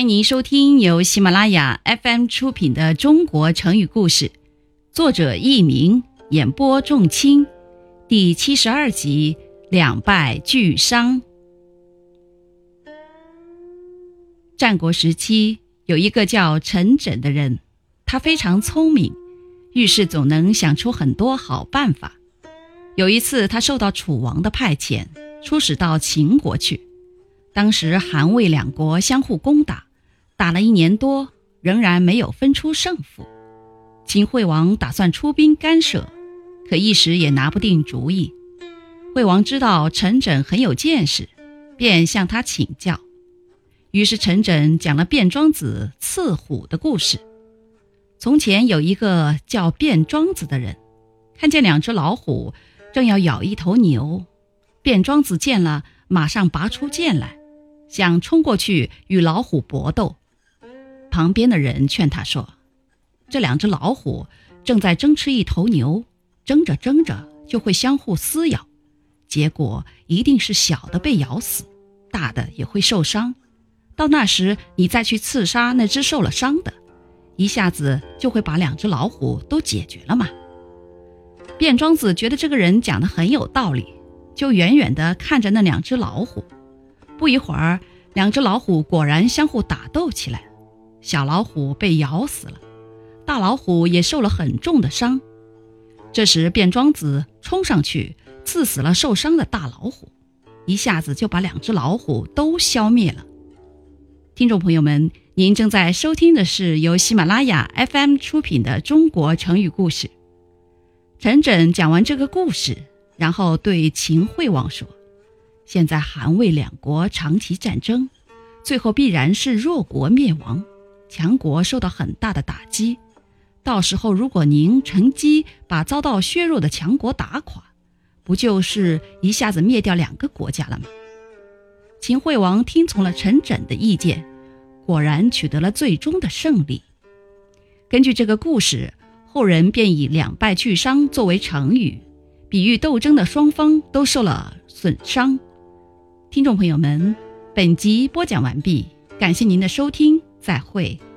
欢迎您收听由喜马拉雅 FM 出品的《中国成语故事》，作者佚名，演播仲卿，第七十二集两败俱伤。战国时期有一个叫陈轸的人，他非常聪明，遇事总能想出很多好办法。有一次，他受到楚王的派遣，出使到秦国去。当时韩魏两国相互攻打，打了一年多，仍然没有分出胜负。秦惠王打算出兵干涉，可一时也拿不定主意。惠王知道陈轸很有见识，便向他请教。于是陈轸讲了卞庄子刺虎的故事。从前有一个叫卞庄子的人，看见两只老虎正要咬一头牛，卞庄子见了，马上拔出剑来。想冲过去与老虎搏斗，旁边的人劝他说：“这两只老虎正在争吃一头牛，争着争着就会相互撕咬，结果一定是小的被咬死，大的也会受伤。到那时你再去刺杀那只受了伤的，一下子就会把两只老虎都解决了嘛。”卞庄子觉得这个人讲的很有道理，就远远地看着那两只老虎。不一会儿，两只老虎果然相互打斗起来，小老虎被咬死了，大老虎也受了很重的伤。这时，卞庄子冲上去刺死了受伤的大老虎，一下子就把两只老虎都消灭了。听众朋友们，您正在收听的是由喜马拉雅 FM 出品的《中国成语故事》。陈轸讲完这个故事，然后对秦惠王说。现在韩魏两国长期战争，最后必然是弱国灭亡，强国受到很大的打击。到时候如果您乘机把遭到削弱的强国打垮，不就是一下子灭掉两个国家了吗？秦惠王听从了陈轸的意见，果然取得了最终的胜利。根据这个故事，后人便以“两败俱伤”作为成语，比喻斗争的双方都受了损伤。听众朋友们，本集播讲完毕，感谢您的收听，再会。